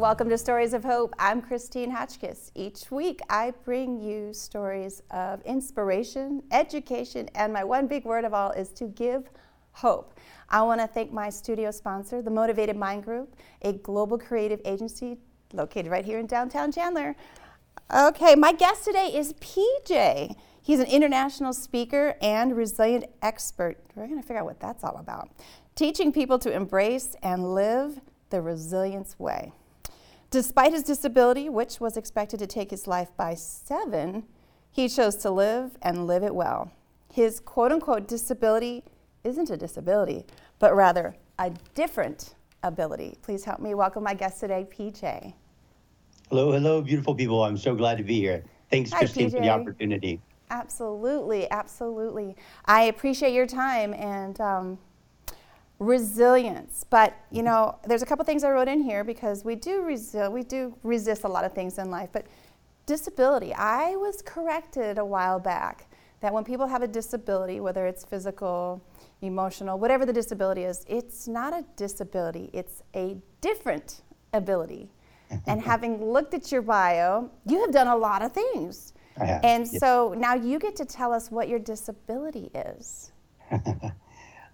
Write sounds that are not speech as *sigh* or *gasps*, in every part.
Welcome to Stories of Hope. I'm Christine Hotchkiss. Each week, I bring you stories of inspiration, education, and my one big word of all is to give hope. I want to thank my studio sponsor, the Motivated Mind Group, a global creative agency located right here in downtown Chandler. Okay, my guest today is PJ. He's an international speaker and resilient expert. We're going to figure out what that's all about. Teaching people to embrace and live the resilience way. Despite his disability, which was expected to take his life by seven, he chose to live and live it well. His quote unquote disability isn't a disability, but rather a different ability. Please help me welcome my guest today, PJ. Hello, hello, beautiful people. I'm so glad to be here. Thanks, Hi, Christine, PJ. for the opportunity. Absolutely, absolutely. I appreciate your time and um, resilience. But you know, there's a couple things I wrote in here because we do resi- we do resist a lot of things in life. But disability, I was corrected a while back that when people have a disability, whether it's physical, emotional, whatever the disability is, it's not a disability. It's a different ability. and *laughs* having looked at your bio, you have done a lot of things. And yes. so now you get to tell us what your disability is. *laughs*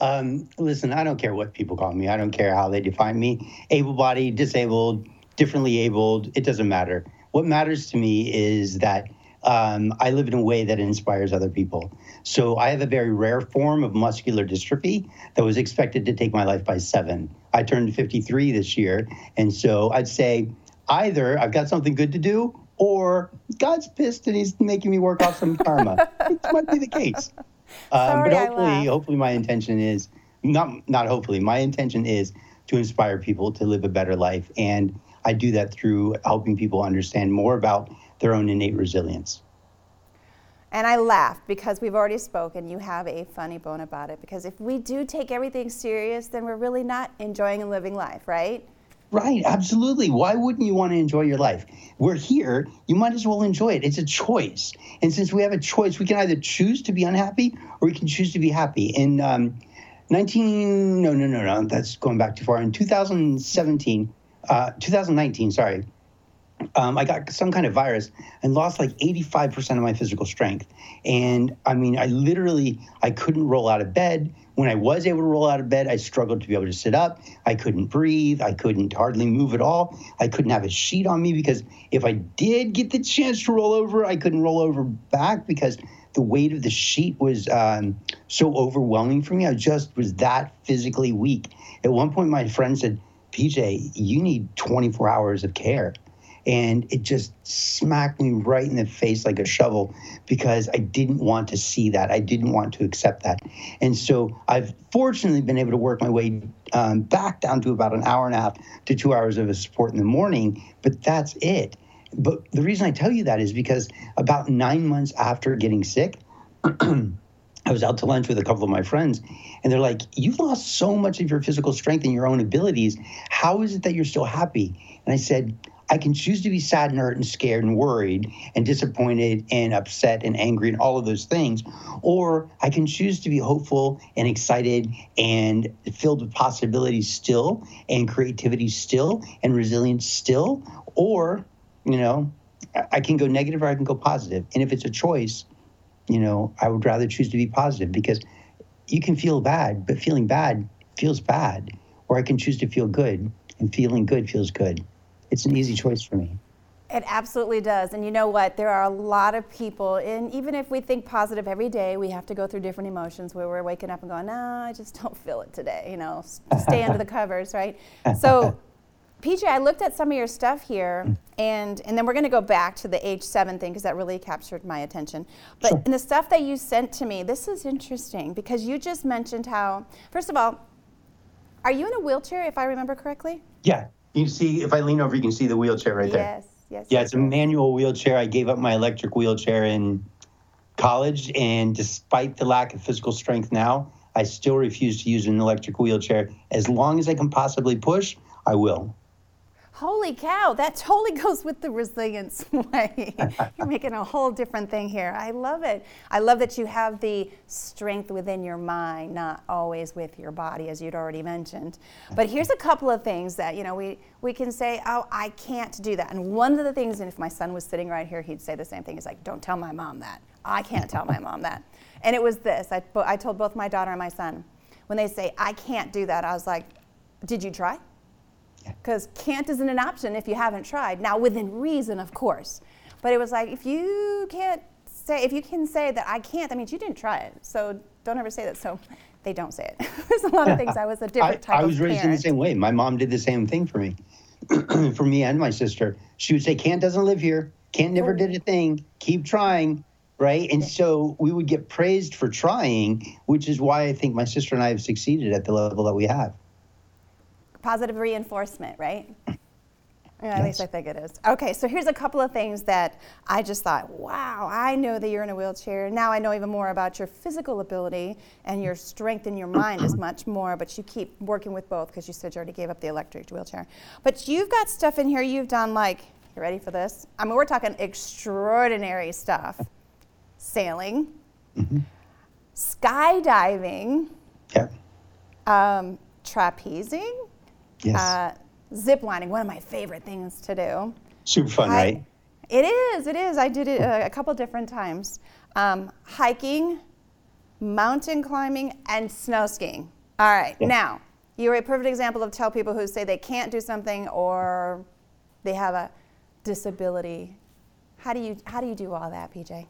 Um, listen, I don't care what people call me. I don't care how they define me. Able bodied, disabled, differently abled, it doesn't matter. What matters to me is that um, I live in a way that inspires other people. So I have a very rare form of muscular dystrophy that was expected to take my life by seven. I turned 53 this year. And so I'd say either I've got something good to do or God's pissed and he's making me work off some karma. it might be the case. Um, Sorry, but hopefully, hopefully, my intention is not not hopefully. My intention is to inspire people to live a better life, and I do that through helping people understand more about their own innate resilience. And I laugh because we've already spoken. You have a funny bone about it because if we do take everything serious, then we're really not enjoying and living life, right? Right, absolutely. Why wouldn't you want to enjoy your life? We're here, you might as well enjoy it. It's a choice. And since we have a choice, we can either choose to be unhappy or we can choose to be happy. In um, 19, no, no, no, no, that's going back too far. In 2017, uh, 2019, sorry, um, I got some kind of virus and lost like 85% of my physical strength. And I mean, I literally, I couldn't roll out of bed. When I was able to roll out of bed, I struggled to be able to sit up. I couldn't breathe. I couldn't hardly move at all. I couldn't have a sheet on me because if I did get the chance to roll over, I couldn't roll over back because the weight of the sheet was um, so overwhelming for me. I just was that physically weak. At one point, my friend said, PJ, you need 24 hours of care and it just smacked me right in the face like a shovel because I didn't want to see that. I didn't want to accept that. And so I've fortunately been able to work my way um, back down to about an hour and a half to two hours of a support in the morning, but that's it. But the reason I tell you that is because about nine months after getting sick, *clears throat* I was out to lunch with a couple of my friends, and they're like, You've lost so much of your physical strength and your own abilities. How is it that you're still happy? And I said, I can choose to be sad and hurt and scared and worried and disappointed and upset and angry and all of those things. Or I can choose to be hopeful and excited and filled with possibilities still and creativity still and resilience still. Or, you know, I can go negative or I can go positive. And if it's a choice, you know, I would rather choose to be positive because you can feel bad, but feeling bad feels bad. Or I can choose to feel good and feeling good feels good it's an easy choice for me. It absolutely does. And you know what? There are a lot of people, and even if we think positive every day, we have to go through different emotions where we're waking up and going, no, I just *laughs* don't feel it today. You know, stay under the covers, right? So, *laughs* PJ, I looked at some of your stuff here, and, and then we're going to go back to the age seven thing because that really captured my attention. But sure. in the stuff that you sent to me, this is interesting because you just mentioned how, first of all, are you in a wheelchair, if I remember correctly? Yeah, you see if I lean over, you can see the wheelchair right there. Yes, yes. Yeah, it's a manual wheelchair. I gave up my electric wheelchair in college, and despite the lack of physical strength now, I still refuse to use an electric wheelchair. As long as I can possibly push, I will. Holy cow, that totally *laughs* goes with the resilience *laughs* way. You're making a whole different thing here. I love it. I love that you have the strength within your mind, not always with your body, as you'd already mentioned. But mm-hmm. here's a couple of things that, you know, we, we can say, oh, I can't do that. And one of the things, and if my son was sitting right here, he'd say the same thing. He's like, don't tell my mom that. I can't tell my mom that. *laughs* And it was this I, I told both my daughter and my son, when they say, I can't do that, I was like, did you try? Because can't isn't an option if you haven't tried. Now, within reason, of course. But it was like, if you can't say, if you can say that I can't, that means you didn't try it. So don't ever say that. So they don't say it. *laughs* There's a lot of things. I was a different type I, I was raised parent. in the same way. My mom did the same thing for me, *clears throat* for me and my sister. She would say, "Can't doesn't live here. Can't never did a thing. Keep trying." Right. And so we would get praised for trying, which is why I think my sister and I have succeeded at the level that we have positive reinforcement, right? *clears throat* Yeah, at least I think it is. Okay, so here's a couple of things that I just thought, wow, I know that you're in a wheelchair. Now I know even more about your physical ability and your strength in your mind is much more, but you keep working with both because you said you already gave up the electric wheelchair. But you've got stuff in here you've done like, you ready for this? I mean, we're talking extraordinary stuff sailing, mm-hmm. skydiving, yeah. um, trapezing Yes. Uh, zip lining, one of my favorite things to do. Super fun, I, right? It is, it is. I did it a, a couple different times. Um, hiking, mountain climbing, and snow skiing. All right, yeah. now, you're a perfect example of tell people who say they can't do something or they have a disability. How do you, how do, you do all that, PJ?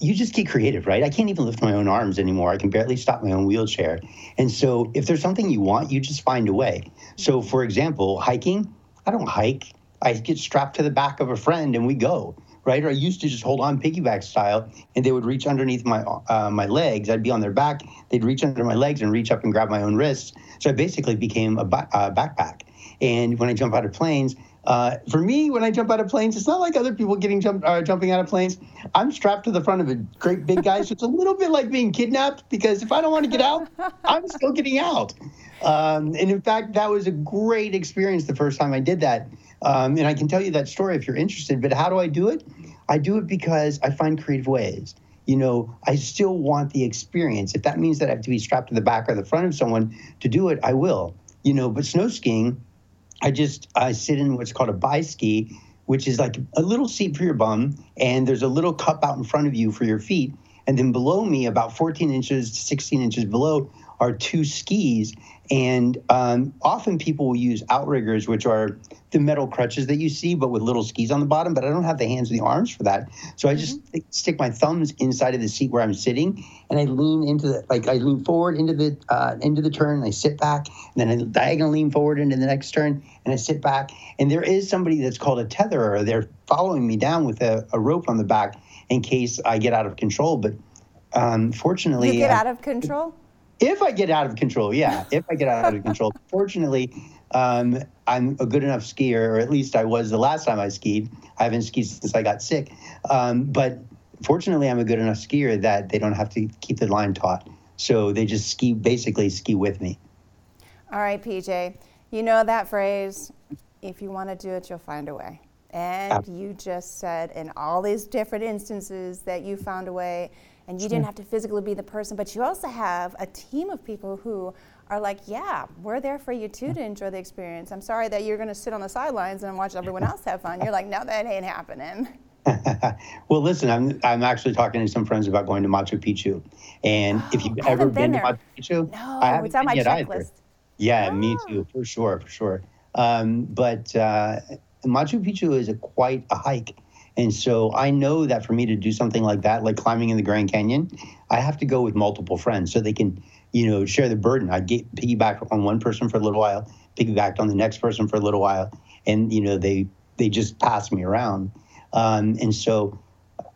You just get creative, right? I can't even lift my own arms anymore. I can barely stop my own wheelchair. And so if there's something you want, you just find a way. So for example, hiking, I don't hike. I get strapped to the back of a friend and we go, right? Or I used to just hold on piggyback style and they would reach underneath my uh, my legs. I'd be on their back. They'd reach under my legs and reach up and grab my own wrists. So I basically became a, ba- a backpack. And when I jump out of planes, uh, for me, when I jump out of planes, it's not like other people getting uh, jumping out of planes. I'm strapped to the front of a great big guy, so it's a little bit like being kidnapped because if I don't want to get out, I'm still getting out. Um, and in fact, that was a great experience the first time I did that. Um, and I can tell you that story if you're interested. But how do I do it? I do it because I find creative ways. You know, I still want the experience. If that means that I have to be strapped to the back or the front of someone to do it, I will. You know, but snow skiing I just I sit in what's called a bi-ski, which is like a little seat for your bum, and there's a little cup out in front of you for your feet. And then below me, about 14 inches to 16 inches below, are two skis. And um, often people will use outriggers, which are the metal crutches that you see, but with little skis on the bottom. But I don't have the hands and the arms for that. So I just mm-hmm. stick my thumbs inside of the seat where I'm sitting, and I lean into the like I lean forward into the uh, into the turn, and I sit back, and then I diagonally lean forward into the next turn, and I sit back. And there is somebody that's called a tetherer. They're following me down with a, a rope on the back in case I get out of control. But um, fortunately, you get out of control. If I get out of control, yeah. *laughs* If I get out of control, fortunately, um, I'm a good enough skier, or at least I was the last time I skied. I haven't skied since I got sick, um, but fortunately, I'm a good enough skier that they don't have to keep the line taut. So they just ski, basically ski with me. All right, PJ. You know that phrase, if you want to do it, you'll find a way. And you just said in all these different instances that you found a way and you didn't have to physically be the person, but you also have a team of people who are like, yeah, we're there for you too to enjoy the experience. I'm sorry that you're going to sit on the sidelines and watch everyone else have fun. You're like, no, that ain't happening. *laughs* well, listen, I'm I'm actually talking to some friends about going to Machu Picchu, and *gasps* if you've ever been, been to Machu Picchu, no, I haven't it's on my checklist. Either. Yeah, oh. me too, for sure, for sure. Um, but uh, Machu Picchu is a quite a hike and so I know that for me to do something like that, like climbing in the Grand Canyon, I have to go with multiple friends so they can, you know, share the burden. I get piggyback on one person for a little while, piggybacked on the next person for a little while, and you know they they just pass me around. Um, and so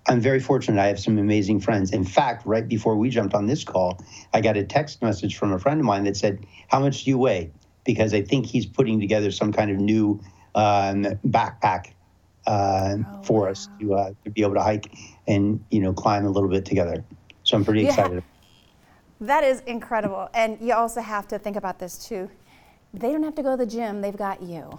I'm very fortunate. I have some amazing friends. In fact, right before we jumped on this call, I got a text message from a friend of mine that said, "How much do you weigh?" Because I think he's putting together some kind of new um, backpack uh, oh, for wow. us to, uh, to be able to hike and you know climb a little bit together. So I'm pretty yeah. excited. *laughs* That is incredible, and you also have to think about this too. They don't have to go to the gym; they've got you.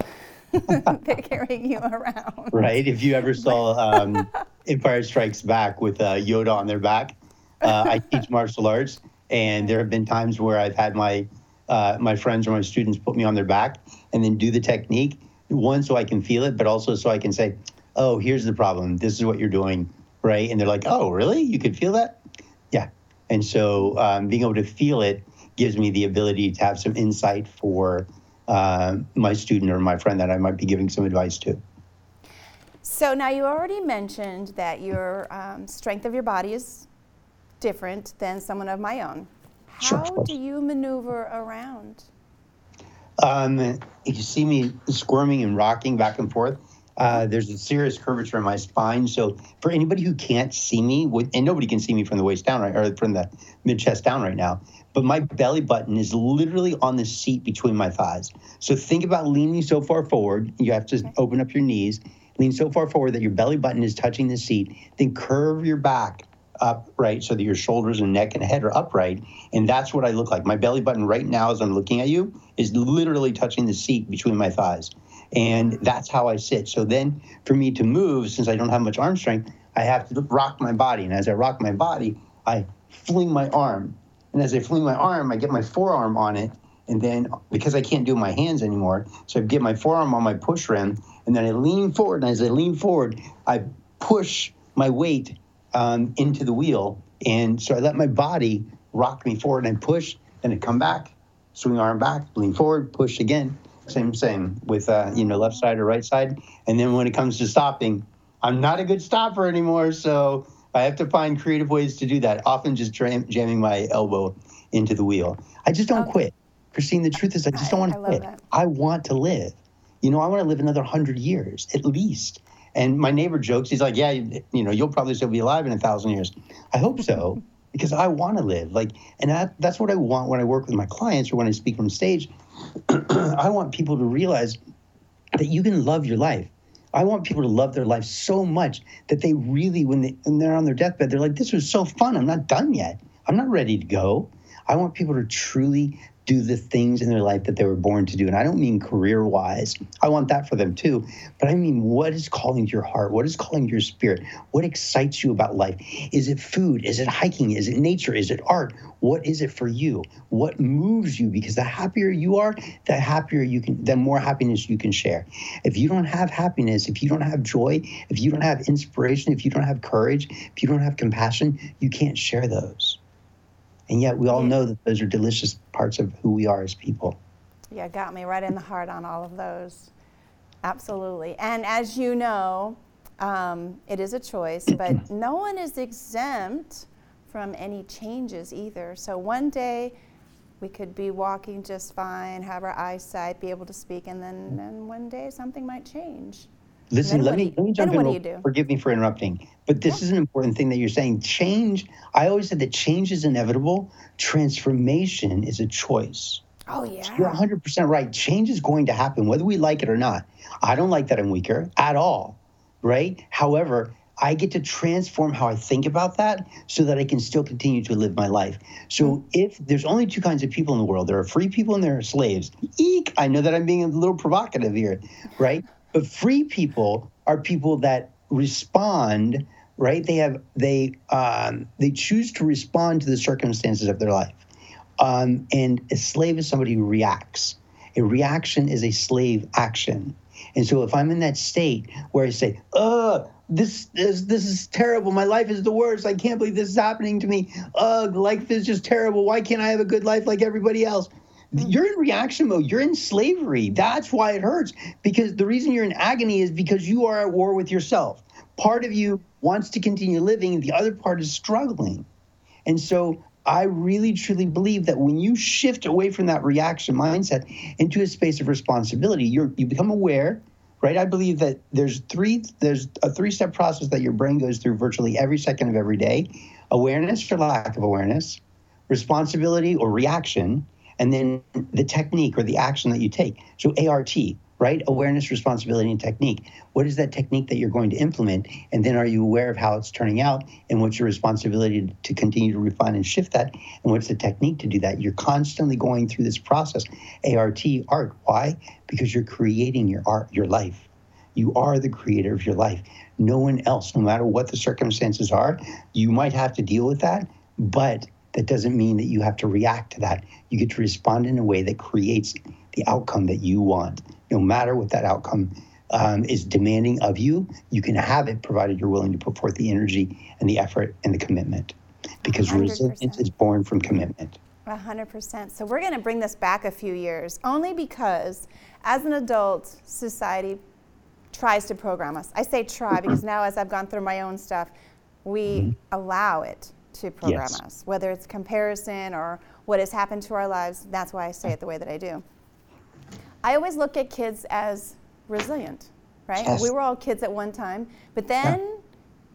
*laughs* They're carrying you around. Right. If you ever *laughs* saw um, Empire Strikes Back with uh, Yoda on their back, uh, I teach martial arts, and there have been times where I've had my uh, my friends or my students put me on their back and then do the technique. One, so I can feel it, but also so I can say, "Oh, here's the problem. This is what you're doing." Right. And they're like, "Oh, really? You could feel that?" Yeah. And so um, being able to feel it gives me the ability to have some insight for uh, my student or my friend that I might be giving some advice to. So now you already mentioned that your um, strength of your body is different than someone of my own. How Sure. do you maneuver around? Um, you see me squirming and rocking back and forth. Uh, there's a serious curvature in my spine. So for anybody who can't see me, and nobody can see me from the waist down, right, or from the mid chest down right now, but my belly button is literally on the seat between my thighs. So think about leaning so far forward. You have to open up your knees, lean so far forward that your belly button is touching the seat. Then curve your back up, right, so that your shoulders and neck and head are upright. And that's what I look like. My belly button right now, as I'm looking at you, is literally touching the seat between my thighs. And that's how I sit. So then for me to move, since I don't have much arm strength, I have to rock my body. And as I rock my body, I fling my arm. And as I fling my arm, I get my forearm on it. And then because I can't do my hands anymore, so I get my forearm on my push rim. And then I lean forward. And as I lean forward, I push my weight um, into the wheel. And so I let my body rock me forward and I push, then I come back, swing arm back, lean forward, push again. Same, same with, uh, you know, left side or right side. And then when it comes to stopping, I'm not a good stopper anymore. So I have to find creative ways to do that, often just jam- jamming my elbow into the wheel. I just don't Okay. quit. Christine, the truth is, I just don't want to love quit. that. I want to live. You know, I want to live another hundred years at least. And my neighbor jokes, he's like, "Yeah, you, know, you'll probably still be alive in a thousand years." I hope so, because I want to live. Like, and that, that's what I want when I work with my clients or when I speak on stage. *clears throat* I want people to realize that you can love your life. I want people to love their life so much that they really, when, they, when they're on their deathbed, they're like, this was so fun. I'm not done yet. I'm not ready to go. I want people to truly do the things in their life that they were born to do. And I don't mean career wise, I want that for them too. But I mean, what is calling to your heart? What is calling to your spirit? What excites you about life? Is it food? Is it hiking? Is it nature? Is it art? What is it for you? What moves you? Because the happier you are, the happier you can, the more happiness you can share. If you don't have happiness, if you don't have joy, if you don't have inspiration, if you don't have courage, if you don't have compassion, you can't share those. And yet we all know that those are delicious parts of who we are as people. Yeah, got me right in the heart on all of those. Absolutely. And as you know, um, it is a choice, but *clears throat* no one is exempt from any changes either. So one day we could be walking just fine, have our eyesight, be able to speak, and then, then one day something might change. Listen, let me you- let me jump in. do real- you do? Forgive me for interrupting, but this is an important thing that you're saying. Change. I always said that change is inevitable. Transformation is a choice. Oh, yeah. You're 100% right. Change is going to happen, whether we like it or not. I don't like that I'm weaker at all, right? However, I get to transform how I think about that so that I can still continue to live my life. So hmm. if there's only two kinds of people in the world, there are free people and there are slaves. Eek! I know that I'm being a little provocative here, right? But free people are people that respond, right? They have they um, they choose to respond to the circumstances of their life. Um, and a slave is somebody who reacts. A reaction is a slave action. And so if I'm in that state where I say, "Ugh, this is this is terrible. My life is the worst. I can't believe this is happening to me. Ugh, life is just terrible. Why can't I have a good life like everybody else?" You're in reaction mode. You're in slavery. That's why it hurts. Because the reason you're in agony is because you are at war with yourself. Part of you wants to continue living, the other part is struggling. And so I really truly believe that when you shift away from that reaction mindset into a space of responsibility, you're you become aware, right? I believe that there's three there's a three-step process that your brain goes through virtually every second of every day. Awareness for lack of awareness, responsibility or reaction, and then the technique or the action that you take. So ART, right? Awareness, responsibility, and technique. What is that technique that you're going to implement? And then are you aware of how it's turning out? And what's your responsibility to continue to refine and shift that? And what's the technique to do that? You're constantly going through this process. ART, art. Why? Because you're creating your art, your life. You are the creator of your life. No one else, no matter what the circumstances are, you might have to deal with that, but that doesn't mean that you have to react to that. You get to respond in a way that creates the outcome that you want no matter what that outcome um, is demanding of you, you can have it provided you're willing to put forth the energy and the effort and the commitment. Because 100%. resilience is born from commitment. 100%. So we're going to bring this back a few years only because as an adult, society tries to program us. I say try because now, as I've gone through my own stuff, we mm-hmm. allow it to program yes. us, whether it's comparison or what has happened to our lives. That's why I say it the way that I do. I always look at kids as resilient, right? Yes. We were all kids at one time, but then yeah.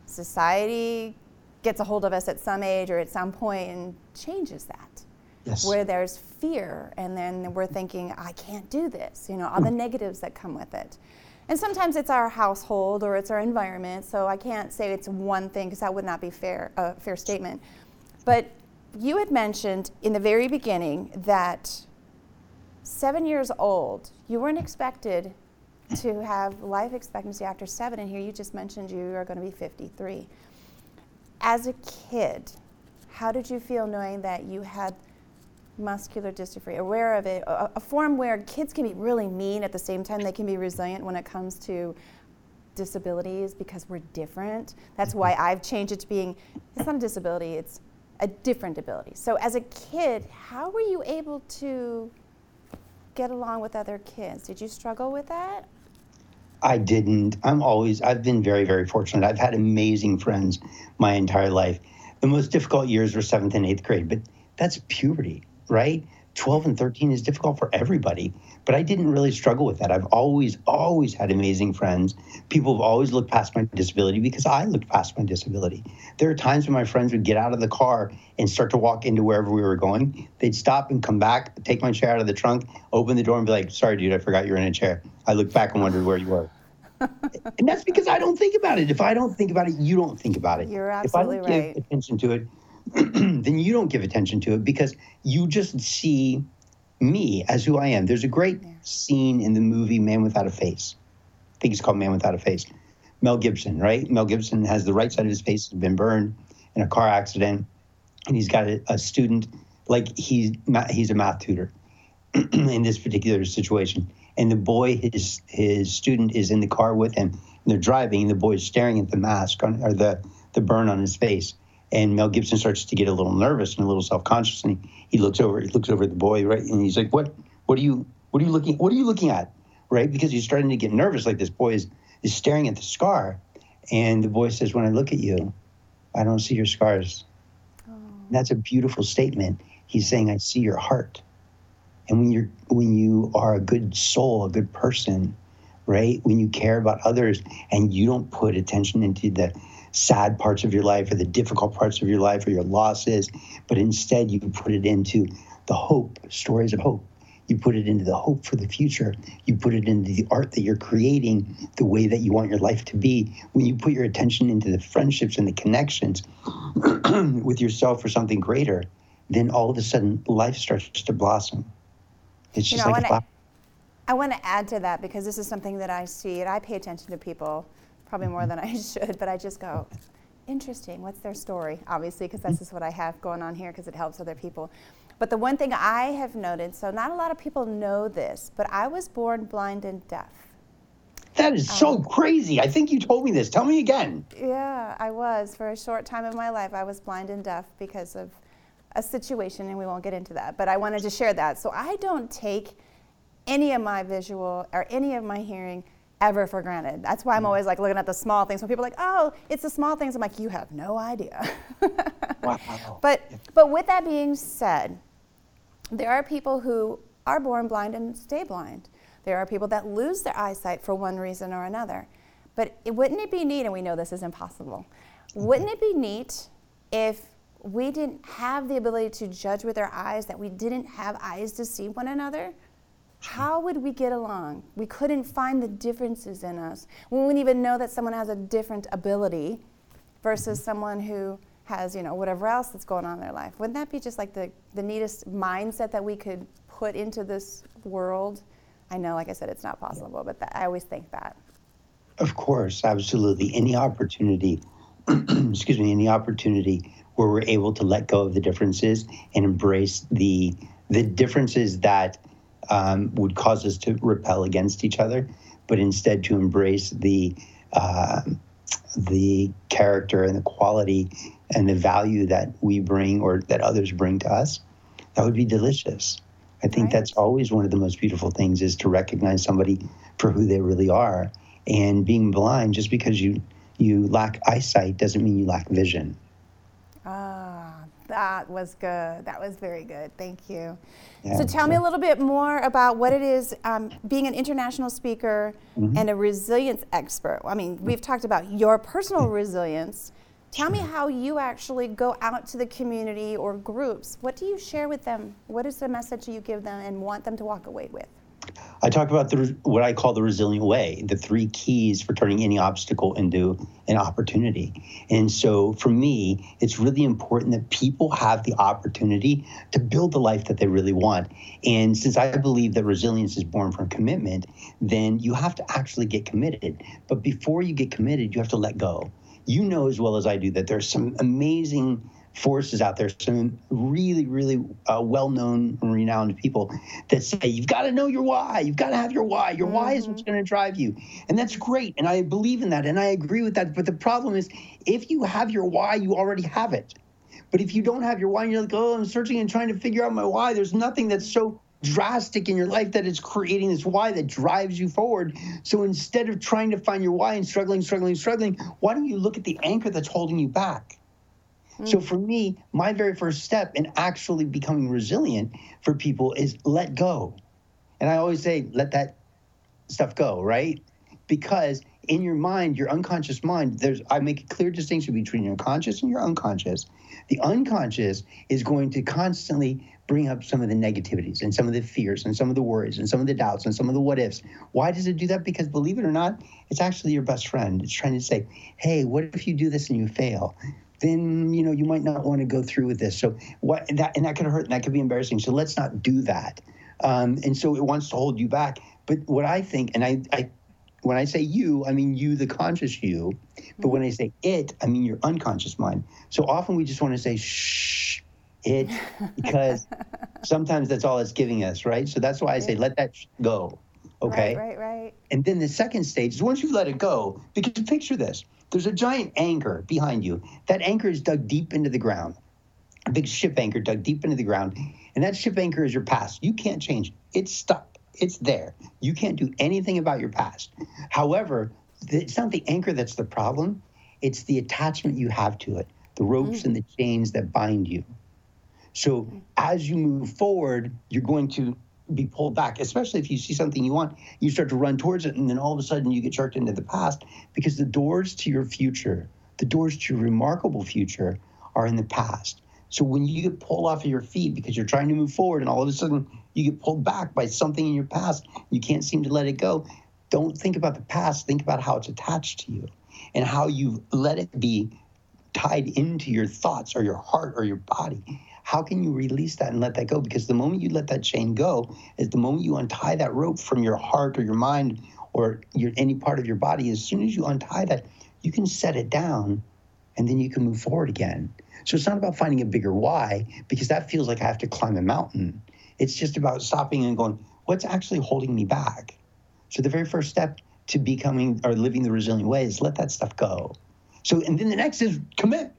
society gets a hold of us at some age or at some point and changes that. Yes. Where there's fear, and then we're thinking, I can't do this, you know, all the hmm. negatives that come with it. And sometimes it's our household or it's our environment, so I can't say it's one thing because that would not be fair, a fair statement. But you had mentioned in the very beginning that seven years old, you weren't expected to have life expectancy after seven, and here you just mentioned you are going to be 53. As a kid, how did you feel knowing that you had muscular dystrophy, aware of it, a, a, form where kids can be really mean at the same time they can be resilient when it comes to disabilities because we're different. That's why mm-hmm. I've changed it to being it's not a disability, it's a different ability. So as a kid, how were you able to get along with other kids. Did you struggle with that? I didn't. I'm always, I've been very, very fortunate. I've had amazing friends my entire life. The most difficult years were seventh and eighth grade, but that's puberty, right? 12 and 13 is difficult for everybody, but I didn't really struggle with that. I've always, always had amazing friends. People have always looked past my disability because I looked past my disability. There are times when my friends would get out of the car and start to walk into wherever we were going. They'd stop and come back, take my chair out of the trunk, open the door, and be like, Sorry, dude, I forgot you were in a chair. I looked back and wondered where you were. *laughs* and that's because I don't think about it. If I don't think about it, you don't think about it. You're absolutely right. if I don't right. give attention to it, *clears throat* then you don't give attention to it because you just see me as who I am. There's a great yeah. scene in the movie Man Without a Face. I think it's called Man Without a Face. Mel Gibson, right? Mel Gibson has the right side of his face has been burned in a car accident, and he's got a, a student like he's he's a math tutor *clears throat* in this particular situation. And the boy, his his student, is in the car with him. And they're driving, and the boy is staring at the mask on, or the the burn on his face. And Mel Gibson starts to get a little nervous and a little self-conscious, and he, he looks over. He looks over at the boy, right, and he's like, "What? What are you? What are you looking? What are you looking at?" Right, because he's starting to get nervous. Like this boy is is staring at the scar, and the boy says, "When I look at you, I don't see your scars." Oh. That's a beautiful statement. He's saying, "I see your heart." And when you're when you are a good soul, a good person, right? When you care about others and you don't put attention into the sad parts of your life or the difficult parts of your life or your losses, but instead you put it into the hope, stories of hope. You put it into the hope for the future. You put it into the art that you're creating, the way that you want your life to be. When you put your attention into the friendships and the connections *clears throat* with yourself for something greater, then all of a sudden life starts to blossom. It's just you know, like I want to add to that because this is something that I see and I pay attention to people probably more than I *laughs* should, but I just go, interesting, what's their story? Obviously, because that's just what I have going on here because it helps other people. But the one thing I have noted, so not a lot of people know this, but I was born blind and deaf. That is um, so crazy. I think you told me this. Tell me again. Yeah, I was. For a short time of my life, I was blind and deaf because of a situation, and we won't get into that. But I wanted to share that. So I don't take any of my visual or any of my hearing ever for granted. That's why I'm mm. always like looking at the small things. When people are like, "Oh, it's the small things," I'm like, "You have no idea." *laughs* wow. But but with that being said, there are people who are born blind and stay blind. There are people that lose their eyesight for one reason or another. But it, wouldn't it be neat? And we know this is impossible. Wouldn't it be neat if we didn't have the ability to judge with our eyes, that we didn't have eyes to see one another? How would we get along? We couldn't find the differences in us. We wouldn't even know that someone has a different ability versus someone who has, you know, whatever else that's going on in their life. Wouldn't that be just like the, the neatest mindset that we could put into this world? I know, like I said, it's not possible, but that, I always think that. Of course, absolutely. Any opportunity, *clears throat* excuse me, any opportunity where we're able to let go of the differences and embrace the the differences that um, would cause us to repel against each other, but instead to embrace the uh, the character and the quality and the value that we bring or that others bring to us, that would be delicious. I think right. that's always one of the most beautiful things is to recognize somebody for who they really are. And being blind just because you you lack eyesight doesn't mean you lack vision. That was good. That was very good. Thank you. Yeah, so tell me a little bit more about what it is um, being an international speaker mm-hmm. and a resilience expert. I mean, we've talked about your personal resilience. Tell me how you actually go out to the community or groups. What do you share with them? What is the message you give them and want them to walk away with? I talk about the what I call the resilient way, the three keys for turning any obstacle into an opportunity. And so for me, it's really important that people have the opportunity to build the life that they really want. And since I believe that resilience is born from commitment, then you have to actually get committed. But before you get committed, you have to let go. You know as well as I do that there's some amazing forces out there, some really, really uh, well-known and renowned people that say you've got to know your why. You've got to have your why. Your mm-hmm. why is what's mm-hmm. going to drive you, and that's great. And I believe in that, and I agree with that. But the problem is, if you have your why, you already have it. But if you don't have your why, you're like, oh, I'm searching and trying to figure out my why. There's nothing that's so drastic in your life that it's creating this why that drives you forward. So instead of trying to find your why and struggling, struggling, struggling, why don't you look at the anchor that's holding you back? So mm. for me, my very first step in actually becoming resilient for people is let go. And I always say, let that stuff go, right? Because in your mind, your unconscious mind, there's I make a clear distinction between your conscious and your unconscious. The unconscious is going to constantly bring up some of the negativities and some of the fears and some of the worries and some of the doubts and some of the what ifs. Why does it do that? Because believe it or not, it's actually your best friend. It's trying to say, hey, what if you do this and you fail? Then you know you might not want to go through with this. So what and that and that could hurt and that could be embarrassing. So let's not do that. Um, and so it wants to hold you back. But what I think, and I, I when I say you, I mean you, the conscious you. But when I say it, I mean your unconscious mind. So often we just want to say shh, it, because *laughs* sometimes that's all it's giving us, right? So that's why I say let that go. Okay. Right, right, right. And then the second stage is once you've let it go, because picture this there's a giant anchor behind you. That anchor is dug deep into the ground. A big ship anchor dug deep into the ground. And that ship anchor is your past. You can't change it. It's stuck. It's there. You can't do anything about your past. However, it's not the anchor that's the problem. It's the attachment you have to it, the ropes mm-hmm. and the chains that bind you. So as you move forward, you're going to be pulled back, especially if you see something you want, you start to run towards it, and then all of a sudden you get jerked into the past because the doors to your future, the doors to your remarkable future, are in the past. So when you get pulled off of your feet because you're trying to move forward, and all of a sudden you get pulled back by something in your past, you can't seem to let it go. Don't think about the past. Think about how it's attached to you and how you've let it be tied into your thoughts or your heart or your body how can you release that and let that go? Because the moment you let that chain go is the moment you untie that rope from your heart or your mind or your any part of your body. As soon as you untie that, you can set it down and then you can move forward again. So it's not about finding a bigger why, because that feels like I have to climb a mountain. It's just about stopping and going, what's actually holding me back? So the very first step to becoming or living the resilient way is let that stuff go. So and then the next is commit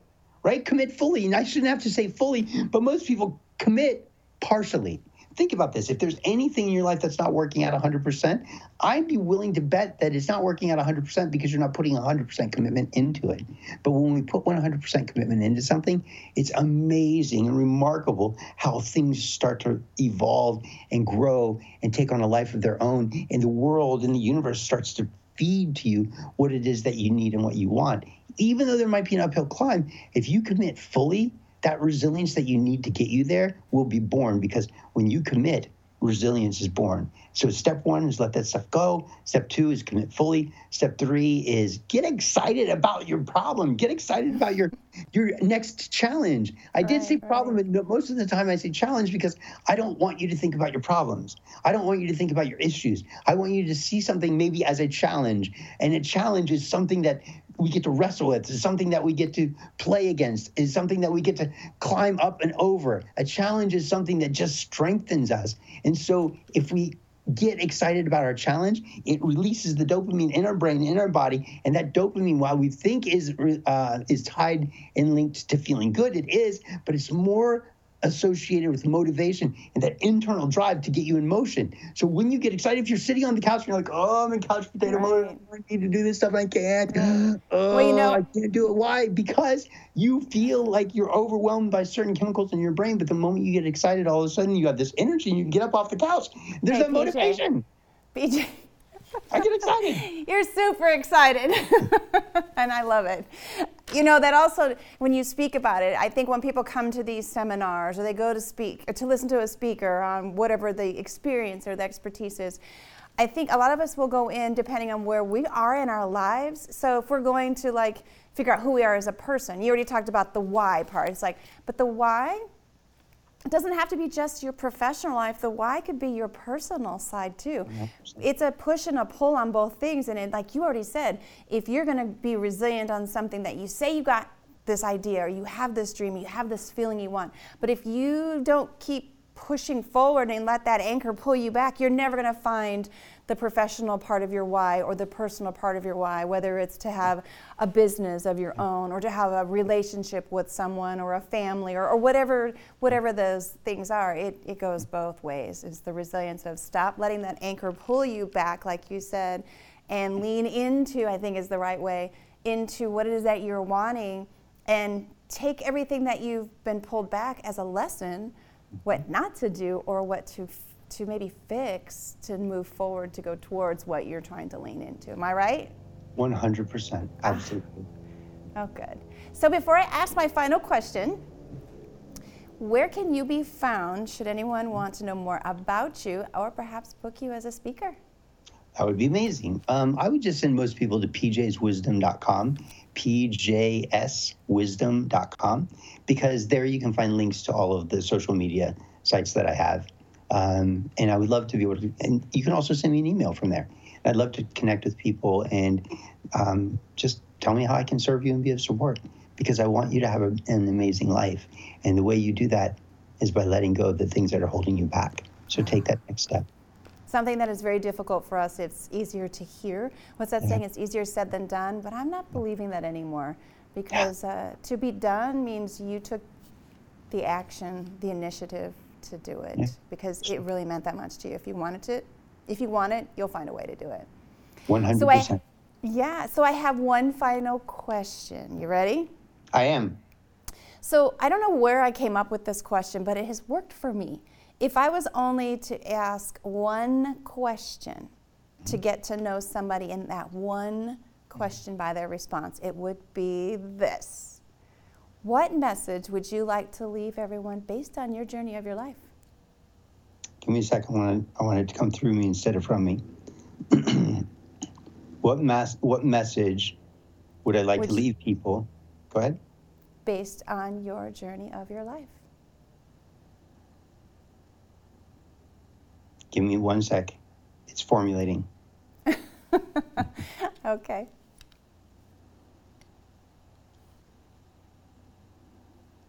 right? Commit fully. And I shouldn't have to say fully, but most people commit partially. Think about this. If there's anything in your life that's not working at 100%, I'd be willing to bet that it's not working at 100% because you're not putting 100% commitment into it. But when we put 100% commitment into something, it's amazing and remarkable how things start to evolve and grow and take on a life of their own. And the world and the universe starts to feed to you what it is that you need and what you want even though there might be an uphill climb, if you commit fully, that resilience that you need to get you there will be born because when you commit, resilience is born. So step one is let that stuff go. Step two is commit fully. Step three is get excited about your problem. Get excited about your your next challenge. I right, did say problem, but most of the time I say challenge because I don't want you to think about your problems. I don't want you to think about your issues. I want you to see something maybe as a challenge. And a challenge is something that we get to wrestle with, is something that we get to play against, is something that we get to climb up and over. A challenge is something that just strengthens us. And so if we get excited about our challenge, it releases the dopamine in our brain, in our body, and that dopamine, while we think is uh, is tied and linked to feeling good, it is, but it's more associated with motivation and that internal drive to get you in motion. So when you get excited, if you're sitting on the couch and you're like, oh, I'm in couch potato right. mode, I need to do this stuff, I can't. Oh, *gasps* well, you oh, know, I can't do it. Why? Because you feel like you're overwhelmed by certain chemicals in your brain. But the moment you get excited, all of a sudden you have this energy and you can get up off the couch. There's hey, that PJ. motivation. PJ. I get excited. *laughs* You're super excited. *laughs* and I love it. You know, that also, when you speak about it, I think when people come to these seminars or they go to speak, or to listen to a speaker on whatever the experience or the expertise is, I think a lot of us will go in depending on where we are in our lives. So if we're going to like figure out who we are as a person, you already talked about the why part. It's like, but the why it doesn't have to be just your professional life. The why could be your personal side too. 100%. It's a push and a pull on both things. And it, like you already said, if you're going to be resilient on something that you say you got this idea or you have this dream, you have this feeling you want, but if you don't keep pushing forward and let that anchor pull you back, you're never going to find the professional part of your why or the personal part of your why, whether it's to have a business of your own or to have a relationship with someone or a family or, or whatever whatever those things are. It, it goes both ways. It's the resilience of stop letting that anchor pull you back, like you said, and lean into, I think is the right way, into what it is that you're wanting and take everything that you've been pulled back as a lesson, what not to do or what to to maybe fix to move forward to go towards what you're trying to lean into. Am I right? 100%. Absolutely. oh, good. So before I ask my final question, where can you be found should anyone want to know more about you or perhaps book you as a speaker? That would be amazing. Um, I would just send most people to pjswisdom.com, pjswisdom.com, because there you can find links to all of the social media sites that I have. Um, and I would love to be able to, and you can also send me an email from there. I'd love to connect with people and um, just tell me how I can serve you and be of support because I want you to have a, an amazing life. And the way you do that is by letting go of the things that are holding you back. So take that next step. Something that is very difficult for us, it's easier to hear. What's that yeah. saying? It's easier said than done, but I'm not believing that anymore because uh, to be done means you took the action, the initiative, to do it yeah. because it really meant that much to you. If you wanted to, if you want it, you'll find a way to do it. 100%. So I, yeah, so I have one final question. You ready? I am. So I don't know where I came up with this question, but it has worked for me. If I was only to ask one question to mm-hmm. get to know somebody in that one mm-hmm. question by their response, it would be this what message would you like to leave everyone based on your journey of your life? Give me a second. I want, I want it to come through me instead of from me. *clears throat* what, mass, what message would I like would to leave people? Go ahead. Based on your journey of your life. Give me one sec. It's formulating. *laughs* okay.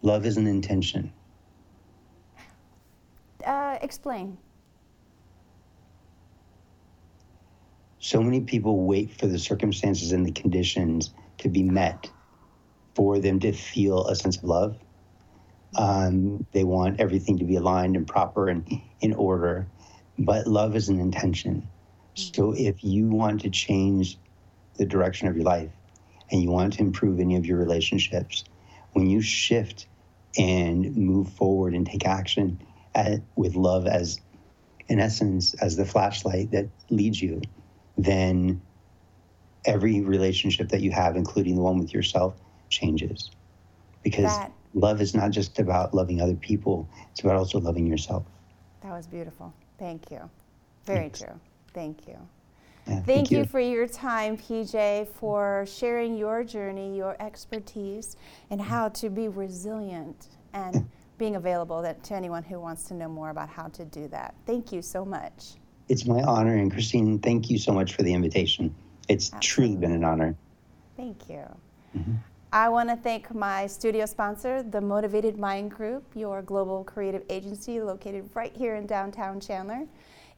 Love is an intention. Uh, explain. So many people wait for the circumstances and the conditions to be met for them to feel a sense of love. Um, they want everything to be aligned and proper and in order, but love is an intention. So if you want to change the direction of your life and you want to improve any of your relationships, when you shift and move forward and take action at, with love as, in essence, as the flashlight that leads you, then every relationship that you have, including the one with yourself, changes. Because that, love is not just about loving other people, it's about also loving yourself. That was beautiful. Thank you. Very Thanks. true. Thank you. Yeah, thank, thank you. you for your time, PJ, for sharing your journey, your expertise, and how to be resilient and being available that, to anyone who wants to know more about how to do that. Thank you so much. It's my honor. And Christine, thank you so much for the invitation. It's Absolutely. truly been an honor. Thank you. Mm-hmm. I want to thank my studio sponsor, the Motivated Mind Group, your global creative agency located right here in downtown Chandler.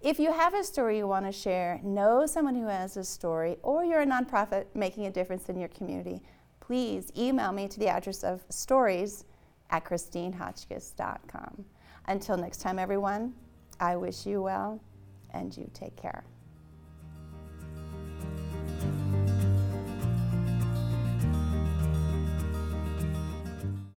If you have a story you want to share, know someone who has a story, or you're a nonprofit making a difference in your community, please email me to the address of stories at christinehotchkiss.com. Until next time, everyone, I wish you well and you take care.